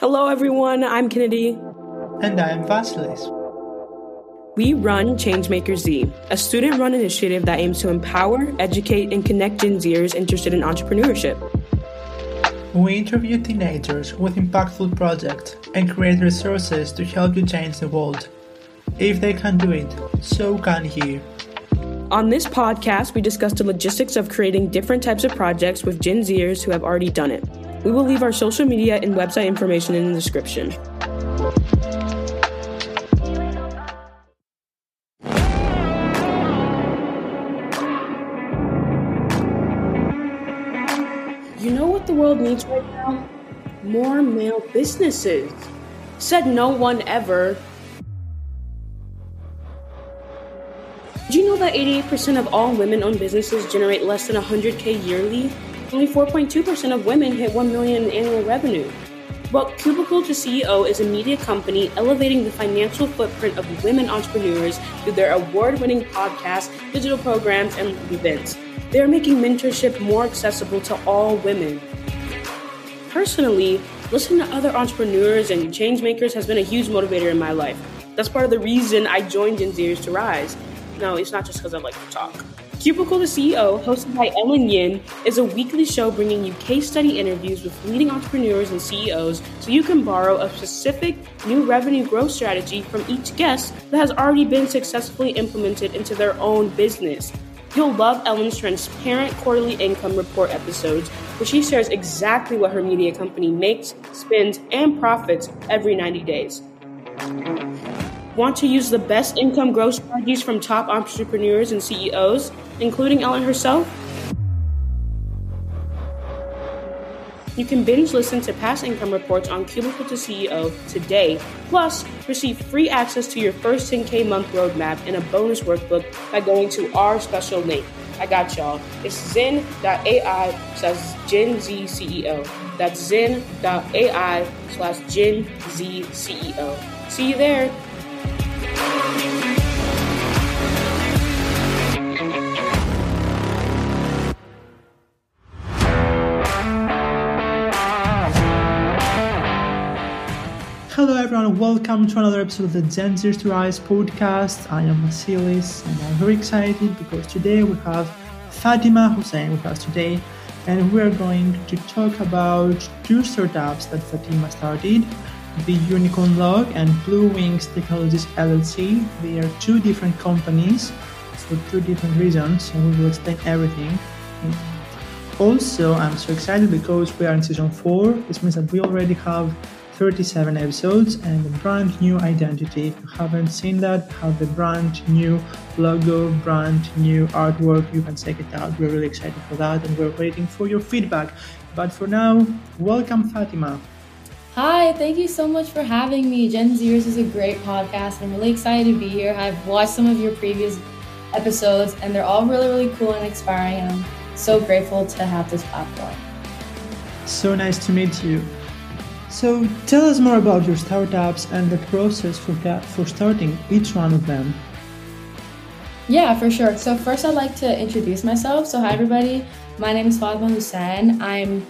Hello, everyone. I'm Kennedy. And I'm Vasilis. We run Changemaker Z, a student run initiative that aims to empower, educate, and connect Gen Zers interested in entrepreneurship. We interview teenagers with impactful projects and create resources to help you change the world. If they can do it, so can you. On this podcast, we discuss the logistics of creating different types of projects with Gen Zers who have already done it. We will leave our social media and website information in the description. You know what the world needs right now? More male businesses. Said no one ever. Do you know that 88% of all women owned businesses generate less than 100K yearly? Only 4.2% of women hit 1 million in annual revenue. Well, Cubicle to CEO is a media company elevating the financial footprint of women entrepreneurs through their award winning podcasts, digital programs, and events. They are making mentorship more accessible to all women. Personally, listening to other entrepreneurs and change makers has been a huge motivator in my life. That's part of the reason I joined Gen Zers to Rise. No, it's not just because I like to talk. Cubicle to CEO, hosted by Ellen Yin, is a weekly show bringing you case study interviews with leading entrepreneurs and CEOs so you can borrow a specific new revenue growth strategy from each guest that has already been successfully implemented into their own business. You'll love Ellen's transparent quarterly income report episodes, where she shares exactly what her media company makes, spends, and profits every 90 days. Want to use the best income growth strategies from top entrepreneurs and CEOs, including Ellen herself? You can binge listen to past income reports on Cubicle to CEO today, plus receive free access to your first 10K month roadmap and a bonus workbook by going to our special link. I got y'all. It's zen.ai slash Gen Z CEO. That's zen.ai slash Gen Z CEO. See you there. Hello, everyone. Welcome to another episode of the Gen Zers to Rise podcast. I am Vasilis, and I'm very excited because today we have Fatima Hussein with us today, and we are going to talk about two startups that Fatima started the Unicorn Lock and Blue Wings Technologies LLC. They are two different companies for two different reasons, and we will explain everything. Also, I'm so excited because we are in season four. This means that we already have 37 episodes and a brand new identity. If you haven't seen that, have a brand new logo, brand new artwork, you can check it out. We're really excited for that and we're waiting for your feedback. But for now, welcome Fatima. Hi, thank you so much for having me. Gen Zers is a great podcast. I'm really excited to be here. I've watched some of your previous episodes and they're all really, really cool and inspiring. And I'm so grateful to have this platform. So nice to meet you. So tell us more about your startups and the process for for starting each one of them. Yeah, for sure. So first I'd like to introduce myself. So hi everybody. My name is Fatima Hussein. I'm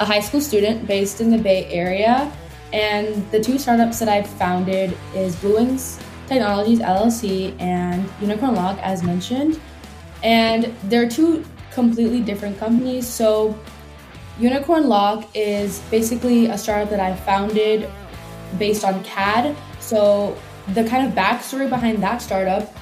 a high school student based in the Bay Area. And the two startups that I've founded is Blue Wings Technologies LLC and Unicorn Lock, as mentioned. And they're two completely different companies. So Unicorn Lock is basically a startup that I founded based on CAD. So the kind of backstory behind that startup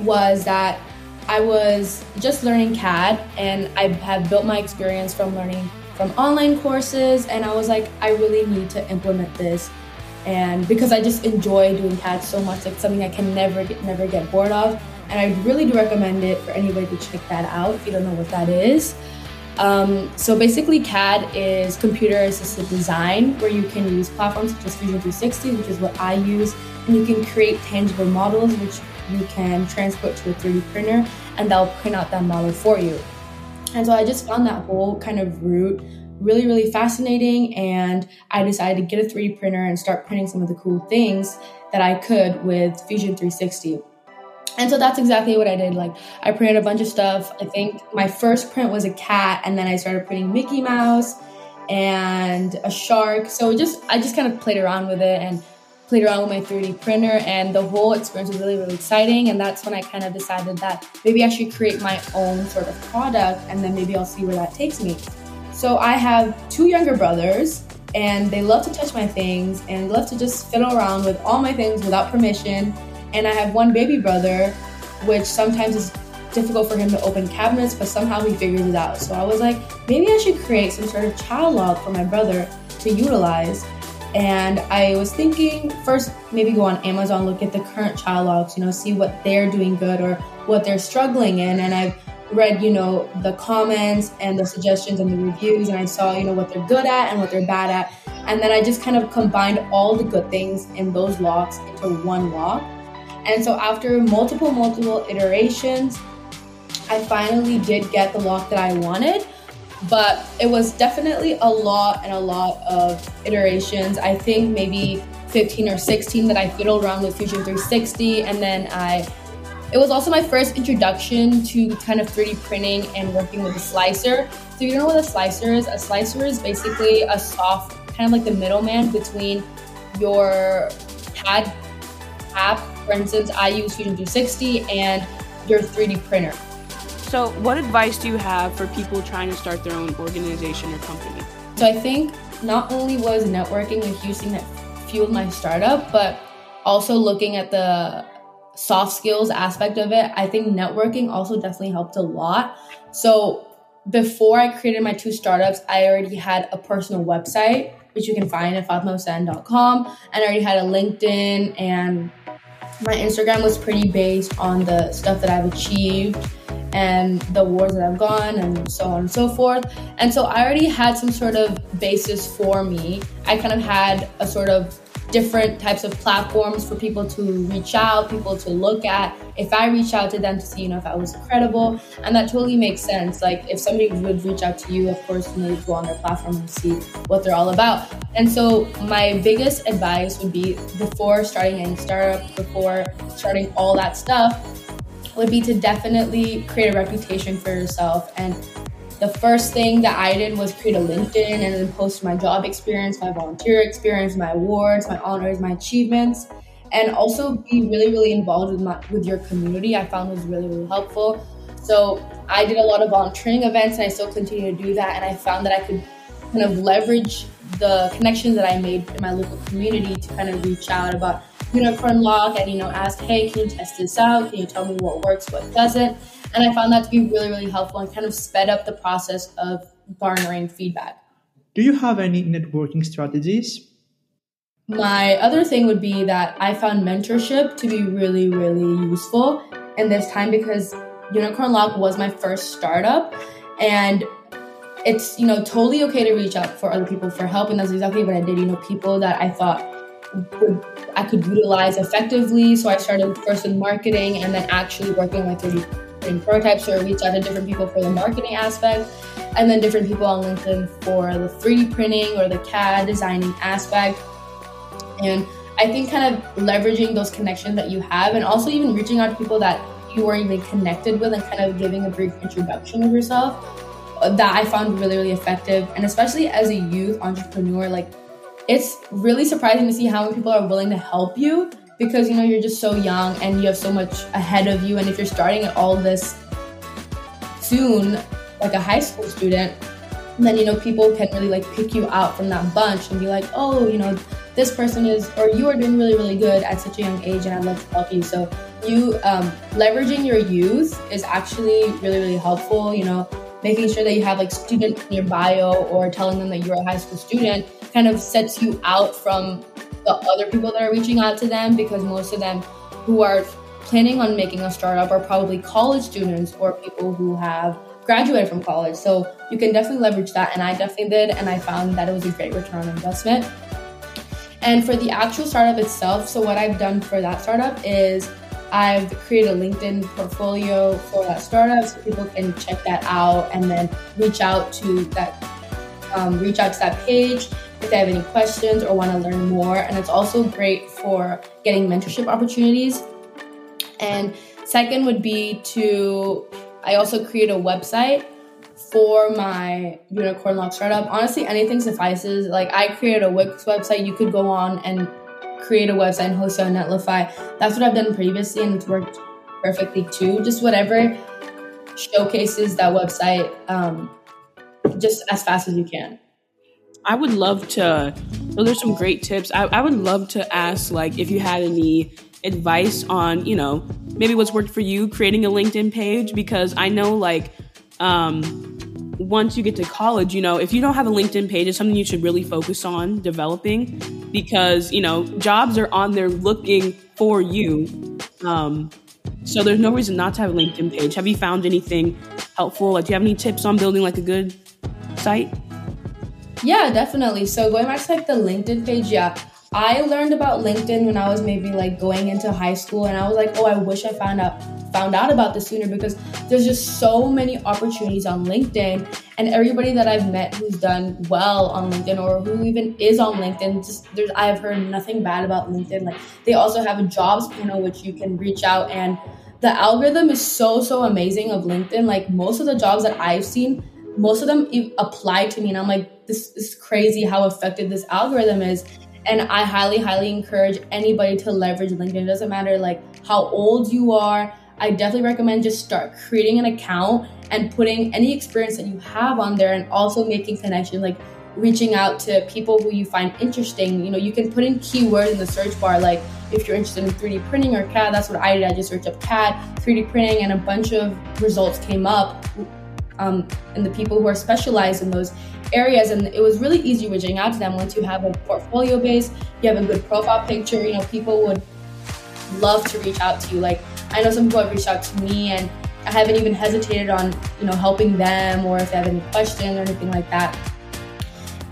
was that I was just learning CAD and I have built my experience from learning from online courses and I was like, I really need to implement this. And because I just enjoy doing CAD so much, like something I can never get never get bored of. And I really do recommend it for anybody to check that out if you don't know what that is. Um, so basically, CAD is computer assisted design, where you can use platforms such as Fusion 360, which is what I use, and you can create tangible models, which you can transport to a 3D printer, and they'll print out that model for you. And so I just found that whole kind of route really, really fascinating, and I decided to get a 3D printer and start printing some of the cool things that I could with Fusion 360. And so that's exactly what I did. Like I printed a bunch of stuff. I think my first print was a cat, and then I started printing Mickey Mouse. and a shark. So just I just kind of played around with it and played around with my 3D printer and the whole experience was really, really exciting. And that's when I kind of decided that maybe I should create my own sort of product and then maybe I'll see where that takes me. So I have two younger brothers and they love to touch my things and love to just fiddle around with all my things without permission. And I have one baby brother, which sometimes is difficult for him to open cabinets, but somehow he figures it out. So I was like, maybe I should create some sort of child log for my brother to utilize. And I was thinking first, maybe go on Amazon, look at the current child logs, you know, see what they're doing good or what they're struggling in. And I've read, you know, the comments and the suggestions and the reviews, and I saw, you know, what they're good at and what they're bad at. And then I just kind of combined all the good things in those logs into one log. And so after multiple, multiple iterations, I finally did get the lock that I wanted but it was definitely a lot and a lot of iterations. I think maybe 15 or 16 that I fiddled around with Fusion 360, and then I. It was also my first introduction to kind of 3D printing and working with a slicer. So you don't know what a slicer is? A slicer is basically a soft, kind of like the middleman between your CAD app. For instance, I use Fusion 360 and your 3D printer. So, what advice do you have for people trying to start their own organization or company? So, I think not only was networking a huge thing that fueled my startup, but also looking at the soft skills aspect of it, I think networking also definitely helped a lot. So, before I created my two startups, I already had a personal website, which you can find at fatmahussain.com, and I already had a LinkedIn, and my Instagram was pretty based on the stuff that I've achieved and the wars that I've gone and so on and so forth. And so I already had some sort of basis for me. I kind of had a sort of different types of platforms for people to reach out, people to look at. If I reach out to them to see, you know, if I was credible, and that totally makes sense. Like if somebody would reach out to you, of course, you to go on their platform and see what they're all about. And so my biggest advice would be before starting any startup, before starting all that stuff, would be to definitely create a reputation for yourself. And the first thing that I did was create a LinkedIn and then post my job experience, my volunteer experience, my awards, my honors, my achievements, and also be really, really involved with my with your community. I found was really, really helpful. So I did a lot of volunteering events and I still continue to do that. And I found that I could kind of leverage the connections that I made in my local community to kind of reach out about unicorn lock and you know ask hey can you test this out can you tell me what works what doesn't and i found that to be really really helpful and kind of sped up the process of garnering feedback. Do you have any networking strategies? My other thing would be that i found mentorship to be really really useful in this time because unicorn lock was my first startup and it's you know totally okay to reach out for other people for help. And that's exactly what i did you know people that i thought would I could utilize effectively. So I started first in marketing and then actually working with 3D printing prototypes. or I reached out to different people for the marketing aspect and then different people on LinkedIn for the 3D printing or the CAD designing aspect. And I think kind of leveraging those connections that you have and also even reaching out to people that you weren't even connected with and kind of giving a brief introduction of yourself uh, that I found really, really effective. And especially as a youth entrepreneur, like it's really surprising to see how many people are willing to help you because you know you're just so young and you have so much ahead of you. And if you're starting at all this soon like a high school student then you know people can really like pick you out from that bunch and be like oh you know this person is or you are doing really really good at such a young age and i'd love to help you. So you um, leveraging your youth is actually really really helpful you know making sure that you have like student in your bio or telling them that you're a high school student kind of sets you out from the other people that are reaching out to them because most of them who are planning on making a startup are probably college students or people who have graduated from college. So you can definitely leverage that. And I definitely did. And I found that it was a great return on investment. And for the actual startup itself, so what I've done for that startup is I've created a LinkedIn portfolio for that startup so people can check that out and then reach out to that um, reach out to that page if they have any questions or want to learn more. And it's also great for getting mentorship opportunities. And second would be to, I also create a website for my unicorn lock startup, honestly, anything suffices. Like I created a Wix website. You could go on and create a website and host it on Netlify. That's what I've done previously, and it's worked perfectly too. Just whatever showcases that website um, just as fast as you can. I would love to. Those are some great tips. I, I would love to ask, like, if you had any advice on, you know, maybe what's worked for you creating a LinkedIn page because I know, like, um, once you get to college, you know, if you don't have a LinkedIn page, it's something you should really focus on developing because, you know, jobs are on there looking for you. Um, so there's no reason not to have a LinkedIn page. Have you found anything helpful? Like, do you have any tips on building like a good site? Yeah, definitely. So going back to like the LinkedIn page, yeah. I learned about LinkedIn when I was maybe like going into high school and I was like, "Oh, I wish I found out found out about this sooner because there's just so many opportunities on LinkedIn and everybody that I've met who's done well on LinkedIn or who even is on LinkedIn just there's I've heard nothing bad about LinkedIn like they also have a jobs panel which you can reach out and the algorithm is so so amazing of LinkedIn like most of the jobs that I've seen most of them apply to me and I'm like this is crazy how effective this algorithm is and I highly highly encourage anybody to leverage LinkedIn it doesn't matter like how old you are I definitely recommend just start creating an account and putting any experience that you have on there and also making connections like reaching out to people who you find interesting. You know, you can put in keywords in the search bar like if you're interested in 3D printing or CAD, that's what I did. I just searched up CAD, 3D printing, and a bunch of results came up. Um, and the people who are specialized in those areas, and it was really easy reaching out to them once you have a portfolio base, you have a good profile picture. You know, people would love to reach out to you. Like I know some people have reached out to me and I haven't even hesitated on, you know, helping them or if they have any questions or anything like that.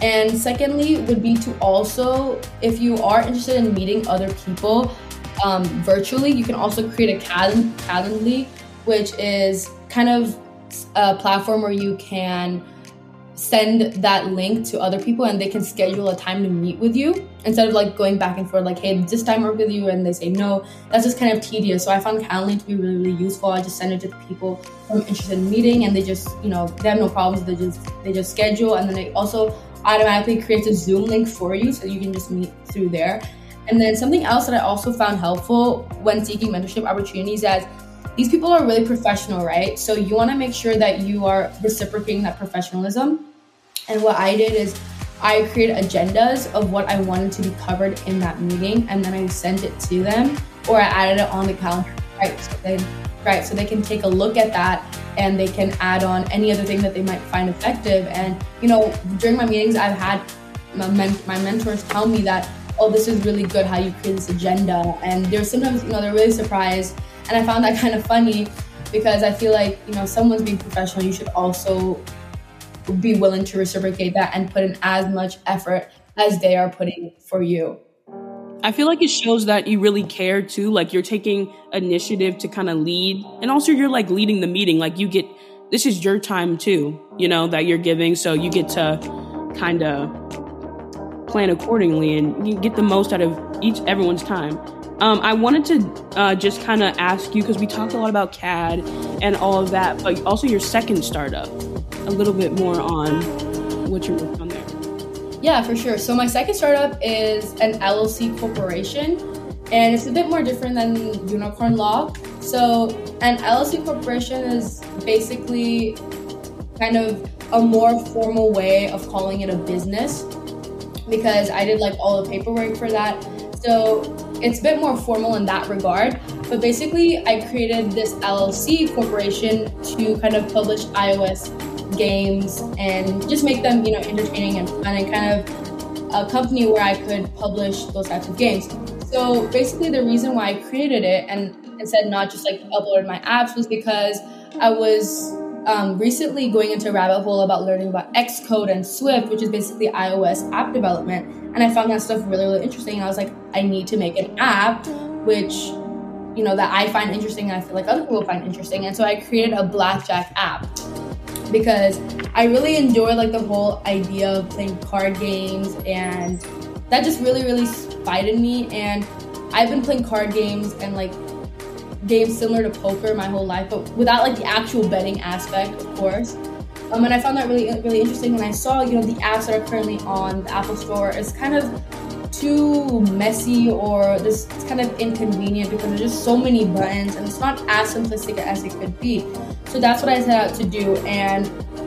And secondly, would be to also, if you are interested in meeting other people um, virtually, you can also create a Calendly, which is kind of a platform where you can send that link to other people and they can schedule a time to meet with you instead of like going back and forth like hey this time work with you? And they say no. That's just kind of tedious. So i found calendly to be really really useful. I just send it to the people i'm interested in meeting and they just you know they have no problems. They just they just schedule and then it also automatically creates a zoom link for you so you can just meet through there. And then something else that i also found helpful when seeking mentorship opportunities as these people are really professional, right? So you want to make sure that you are reciprocating that professionalism. And what I did is I created agendas of what I wanted to be covered in that meeting, and then I sent it to them, or I added it on the calendar, right? So they, right, so they can take a look at that, and they can add on any other thing that they might find effective. And you know, during my meetings, I've had my, men- my mentors tell me that, oh, this is really good how you create this agenda, and they're sometimes, you know, they're really surprised and I found that kind of funny because I feel like, you know, someone's being professional, you should also be willing to reciprocate that and put in as much effort as they are putting for you. I feel like it shows that you really care too. Like you're taking initiative to kind of lead, and also you're like leading the meeting. Like you get this is your time too, you know, that you're giving. So you get to kind of plan accordingly and you get the most out of each everyone's time. Um, I wanted to uh, just kind of ask you because we talked a lot about CAD and all of that, but also your second startup, a little bit more on what you're working on there. Yeah, for sure. So my second startup is an LLC corporation, and it's a bit more different than Unicorn Lock. So an LLC corporation is basically kind of a more formal way of calling it a business because I did like all the paperwork for that. So it's a bit more formal in that regard. But basically, I created this LLC corporation to kind of publish iOS games and just make them, you know, entertaining and fun and kind of a company where I could publish those types of games. So basically, the reason why I created it and instead not just like uploaded my apps was because I was um, recently going into a rabbit hole about learning about Xcode and Swift, which is basically iOS app development. And I found that stuff really, really interesting. And I was like, I need to make an app which, you know, that I find interesting and I feel like other people find interesting. And so I created a blackjack app because I really enjoy like the whole idea of playing card games and that just really, really spited me. And I've been playing card games and like games similar to poker my whole life, but without like the actual betting aspect, of course. Um, and I found that really really interesting when I saw you know the apps that are currently on the Apple Store is kind of too messy or this it's kind of inconvenient because there's just so many buttons and it's not as simplistic as it could be. So that's what I set out to do and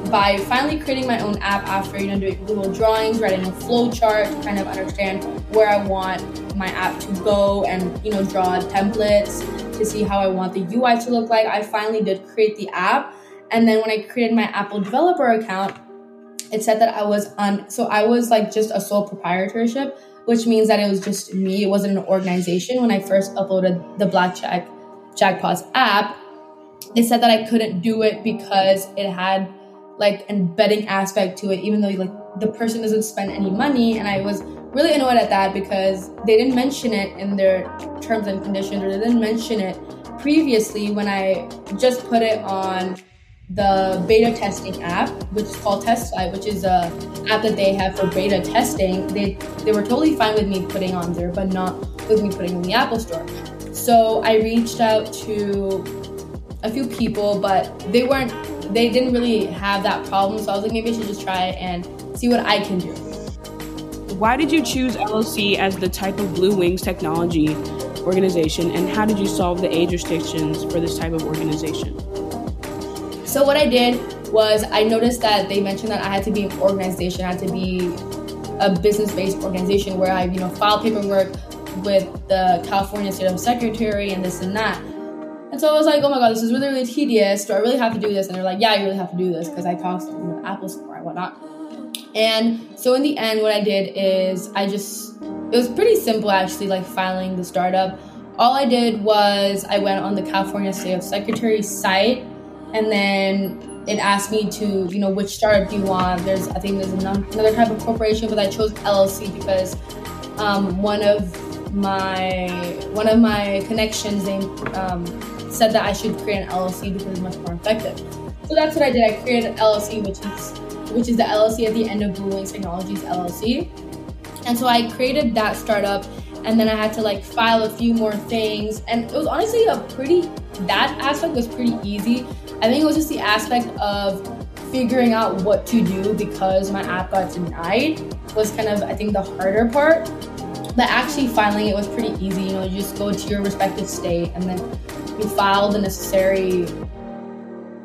by finally creating my own app after you know doing little drawings, writing a flow chart to kind of understand where I want my app to go and you know draw templates to see how I want the UI to look like. I finally did create the app and then when I created my Apple developer account, it said that I was on so I was like just a sole proprietorship which means that it was just me. It wasn't an organization. When I first uploaded the Blackjack Jackpots app, they said that I couldn't do it because it had like an betting aspect to it, even though like the person doesn't spend any money. And I was really annoyed at that because they didn't mention it in their terms and conditions, or they didn't mention it previously when I just put it on the beta testing app, which is called TestFlight, which is a app that they have for beta testing. They they were totally fine with me putting on there, but not with me putting in the Apple Store. So I reached out to a few people, but they weren't they didn't really have that problem. So I was like, maybe I should just try it and see what I can do. Why did you choose LLC as the type of Blue Wings technology organization, and how did you solve the age restrictions for this type of organization? So what I did was I noticed that they mentioned that I had to be an organization, I had to be a business-based organization where I, you know, file paperwork with the California State of Secretary and this and that. So I was like, oh my god, this is really, really tedious. Do I really have to do this? And they're like, yeah, you really have to do this because I you know, Apple Store and whatnot. And so in the end, what I did is I just, it was pretty simple actually, like filing the startup. All I did was I went on the California State of Secretary site and then it asked me to, you know, which startup do you want? There's, I think there's another type of corporation, but I chose LLC because um, one of my one of my connections they um, said that I should create an LLC because it's much more effective. So that's what I did. I created an LLC, which is which is the LLC at the end of Blue Wings Technologies LLC. And so I created that startup and then I had to like file a few more things. And it was honestly a pretty that aspect was pretty easy. I think it was just the aspect of figuring out what to do because my app got denied was kind of I think the harder part. But actually filing it was pretty easy. You know, you just go to your respective state and then you file the necessary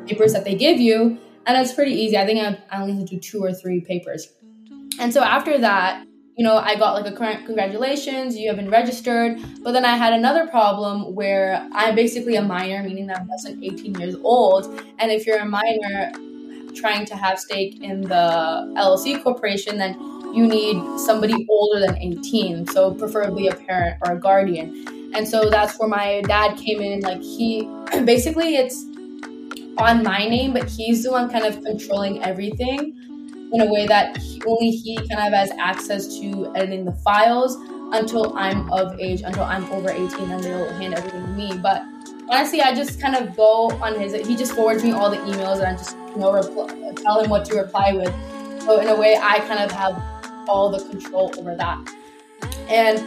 papers that they give you, and it's pretty easy. I think I, I only had to do two or three papers. And so after that, you know, I got like a congratulations, you have been registered. But then I had another problem where I'm basically a minor, meaning that less than 18 years old. And if you're a minor trying to have stake in the LLC corporation, then you need somebody older than 18. So preferably a parent or a guardian. And so that's where my dad came in. Like he basically it's on my name, but he's the one kind of controlling everything in a way that he, only he kind of has access to editing the files until I'm of age, until I'm over 18, and they'll hand everything to me. But honestly, I just kind of go on his. He just forwards me all the emails, and I just you know repl- tell him what to reply with. So in a way, I kind of have all the control over that. And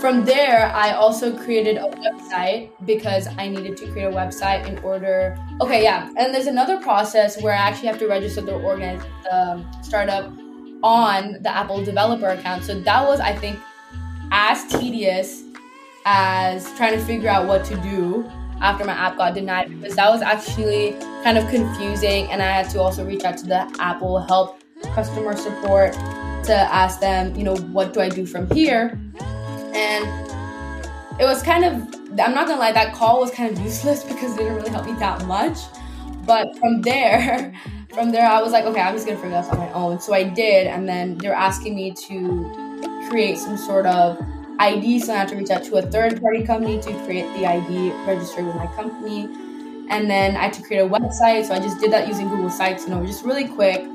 from there, I also created a website because I needed to create a website in order. Okay, yeah, and there's another process where I actually have to register the organize the startup on the Apple developer account. So that was, I think, as tedious as trying to figure out what to do after my app got denied because that was actually kind of confusing, and I had to also reach out to the Apple help customer support to ask them, you know, what do I do from here and it was kind of I'm not gonna lie, that call was kind of useless because it didn't really help me that much. But from there, from there, I was like, okay, I'm just gonna figure this out on my own. So I did, and then they were asking me to create some sort of ID. So I had to reach out to a third party company to create the ID registered with my company. And then I had to create a website. So I just did that using Google Sites, you know, just really quick.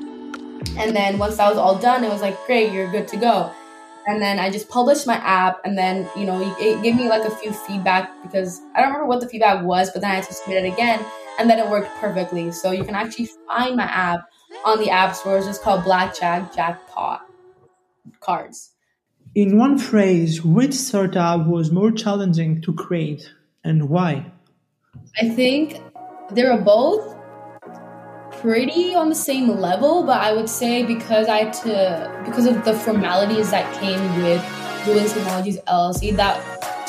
And then once that was all done, it was like, great, you're good to go and then I just published my app, and then you know it gave me like a few feedback because I don't remember what the feedback was, but then I had to submit it again, and then it worked perfectly. So you can actually find my app on the app store. It's just called Blackjack Jackpot Cards. In one phrase, which startup was more challenging to create and why? I think they were both pretty on the same level, but I would say because I had to because of the formalities that came with Blue Wings Technologies LLC, that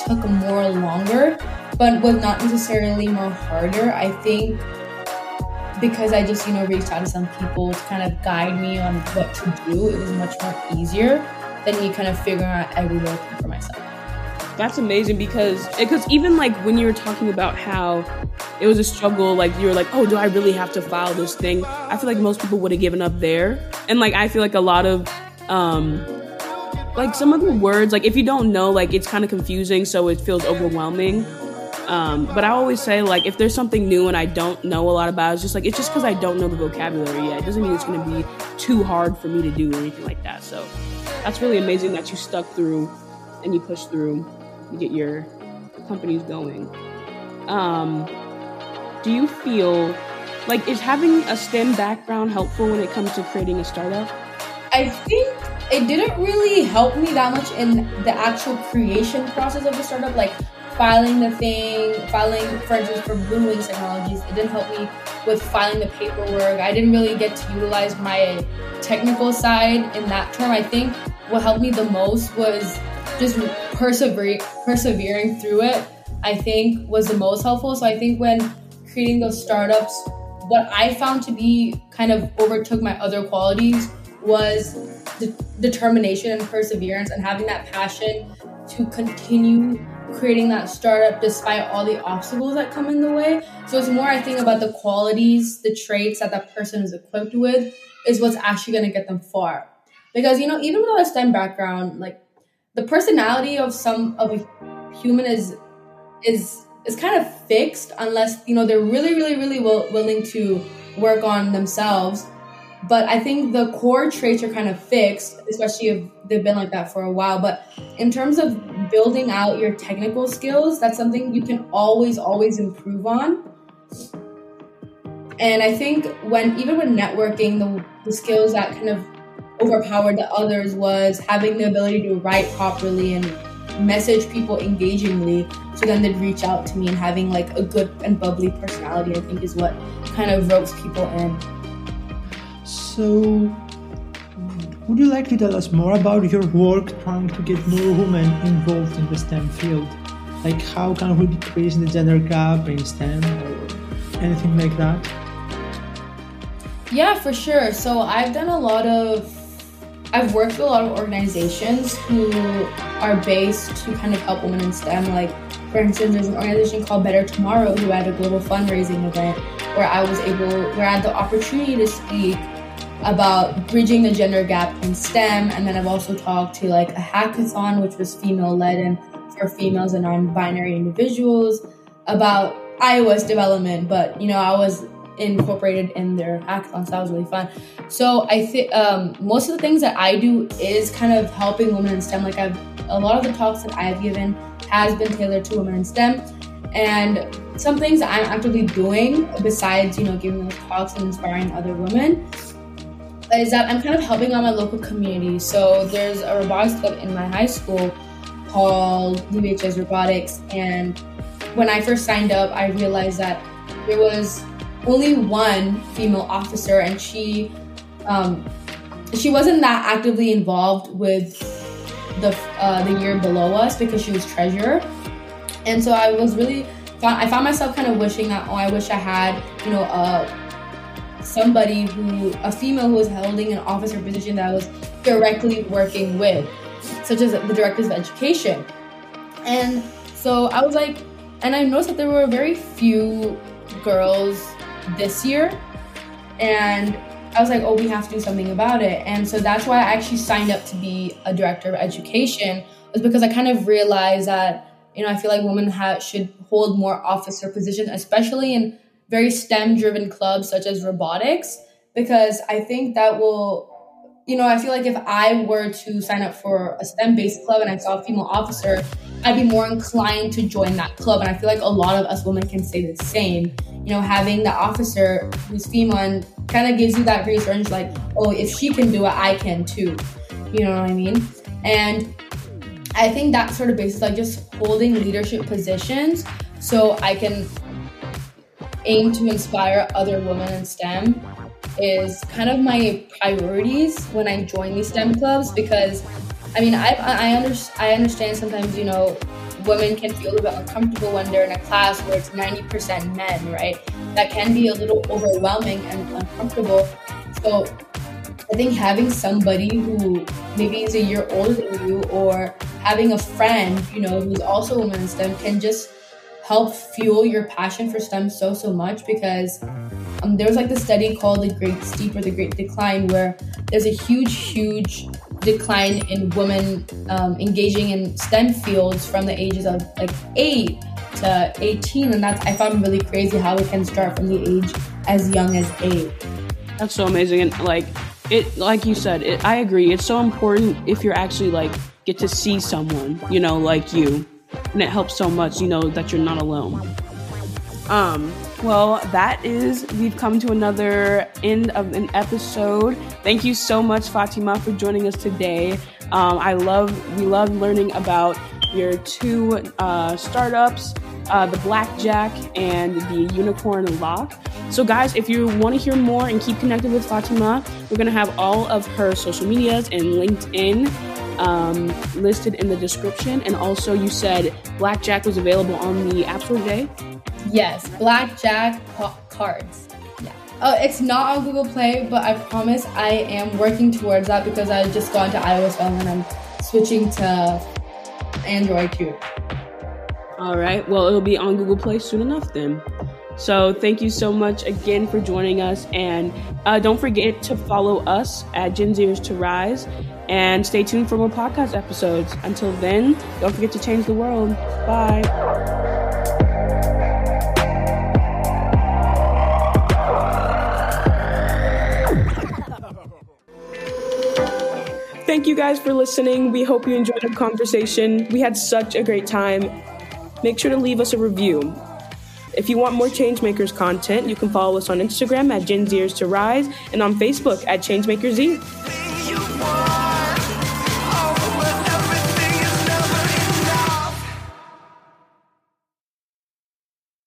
took more longer, but was not necessarily more harder. I think because I just, you know, reached out to some people to kind of guide me on what to do, it was much more easier than me kind of figuring out every little thing for myself. That's amazing because because even like when you were talking about how it was a struggle, like you were like, oh, do I really have to file this thing? I feel like most people would have given up there, and like I feel like a lot of um like some of the words, like if you don't know, like it's kind of confusing, so it feels overwhelming. Um, but I always say like if there's something new and I don't know a lot about, it's just like it's just because I don't know the vocabulary yet. It doesn't mean it's going to be too hard for me to do or anything like that. So that's really amazing that you stuck through and you pushed through to get your companies going. Um, do you feel like is having a STEM background helpful when it comes to creating a startup? I think it didn't really help me that much in the actual creation process of the startup, like filing the thing, filing, for instance, for Blue Wings Technologies. It didn't help me with filing the paperwork. I didn't really get to utilize my technical side in that term. I think what helped me the most was just persevering, persevering through it. I think was the most helpful. So I think when creating those startups, what I found to be kind of overtook my other qualities was de- determination and perseverance and having that passion to continue creating that startup despite all the obstacles that come in the way. So it's more, I think, about the qualities, the traits that that person is equipped with is what's actually going to get them far. Because, you know, even without a STEM background, like the personality of some of a human is is is kind of fixed unless you know they're really really really will, willing to work on themselves but I think the core traits are kind of fixed, especially if they've been like that for a while. But in terms of building out your technical skills, that's something you can always, always improve on. And I think when even when networking, the, the skills that kind of overpowered the others was having the ability to write properly and message people engagingly so then they'd reach out to me and having like a good and bubbly personality i think is what kind of ropes people in so, would you like to tell us more about your work trying to get more women involved in the STEM field? Like, how can we decrease the gender gap in STEM or anything like that? Yeah, for sure. So, I've done a lot of I've worked with a lot of organizations who are based to kind of help women in STEM. Like, for instance, there's an organization called Better Tomorrow who had a global fundraising event where I was able, where I had the opportunity to speak about bridging the gender gap in STEM. And then I've also talked to like a hackathon, which was female led and for females and non binary individuals about iOS development. But, you know, I was incorporated in their hackathon, so that was really fun. So I think um, most of the things that I do is kind of helping women in STEM. Like I've a lot of the talks that I've given has been tailored to women in STEM. And some things I'm actively doing besides, you know, giving those talks and inspiring other women is that I'm kind of helping out my local community. So there's a robotics club in my high school called UHS Robotics, and when I first signed up, I realized that there was only one female officer, and she um, she wasn't that actively involved with the uh, the year below us because she was treasurer, and so I was really I found myself kind of wishing that oh I wish I had you know a somebody who, a female who was holding an officer position that I was directly working with, such as the directors of education. And so I was like, and I noticed that there were very few girls this year. And I was like, oh, we have to do something about it. And so that's why I actually signed up to be a director of education, was because I kind of realized that, you know, I feel like women should hold more officer positions, especially in very STEM driven clubs such as robotics because I think that will you know, I feel like if I were to sign up for a STEM based club and I saw a female officer, I'd be more inclined to join that club. And I feel like a lot of us women can say the same. You know, having the officer who's female and kind of gives you that reassurance like, oh, if she can do it, I can too. You know what I mean? And I think that sort of basis, like just holding leadership positions so I can aim to inspire other women in STEM is kind of my priorities when I join these STEM clubs because I mean I I, under, I understand sometimes you know women can feel a little bit uncomfortable when they're in a class where it's 90% men, right? That can be a little overwhelming and uncomfortable. So I think having somebody who maybe is a year older than you or having a friend, you know, who's also a woman in STEM can just help fuel your passion for STEM so, so much because um, there was like the study called the Great Steep or the Great Decline where there's a huge, huge decline in women um, engaging in STEM fields from the ages of like 8 to 18. And that's, I found really crazy how it can start from the age as young as 8. That's so amazing. And like, it like you said it, i agree it's so important if you're actually like get to see someone you know like you and it helps so much you know that you're not alone. Um well that is we've come to another end of an episode. Thank you so much fatima for joining us today. Um, i love we love learning about your two uh, startups uh, the blackjack and the unicorn lock. So, guys, if you want to hear more and keep connected with Fatima, we're going to have all of her social medias and LinkedIn um, listed in the description. And also, you said Blackjack was available on the App Store today? Yes, Blackjack cards. Yeah. Oh, it's not on Google Play, but I promise I am working towards that because I just got into iOS phone and I'm switching to Android too. All right. Well, it'll be on Google Play soon enough then. So thank you so much again for joining us. And uh, don't forget to follow us at Gen Zers to Rise and stay tuned for more podcast episodes. Until then, don't forget to change the world. Bye. Thank you guys for listening. We hope you enjoyed our conversation. We had such a great time. Make sure to leave us a review. If you want more Changemakers content, you can follow us on Instagram at Gen Zers to Rise and on Facebook at Changemaker Z.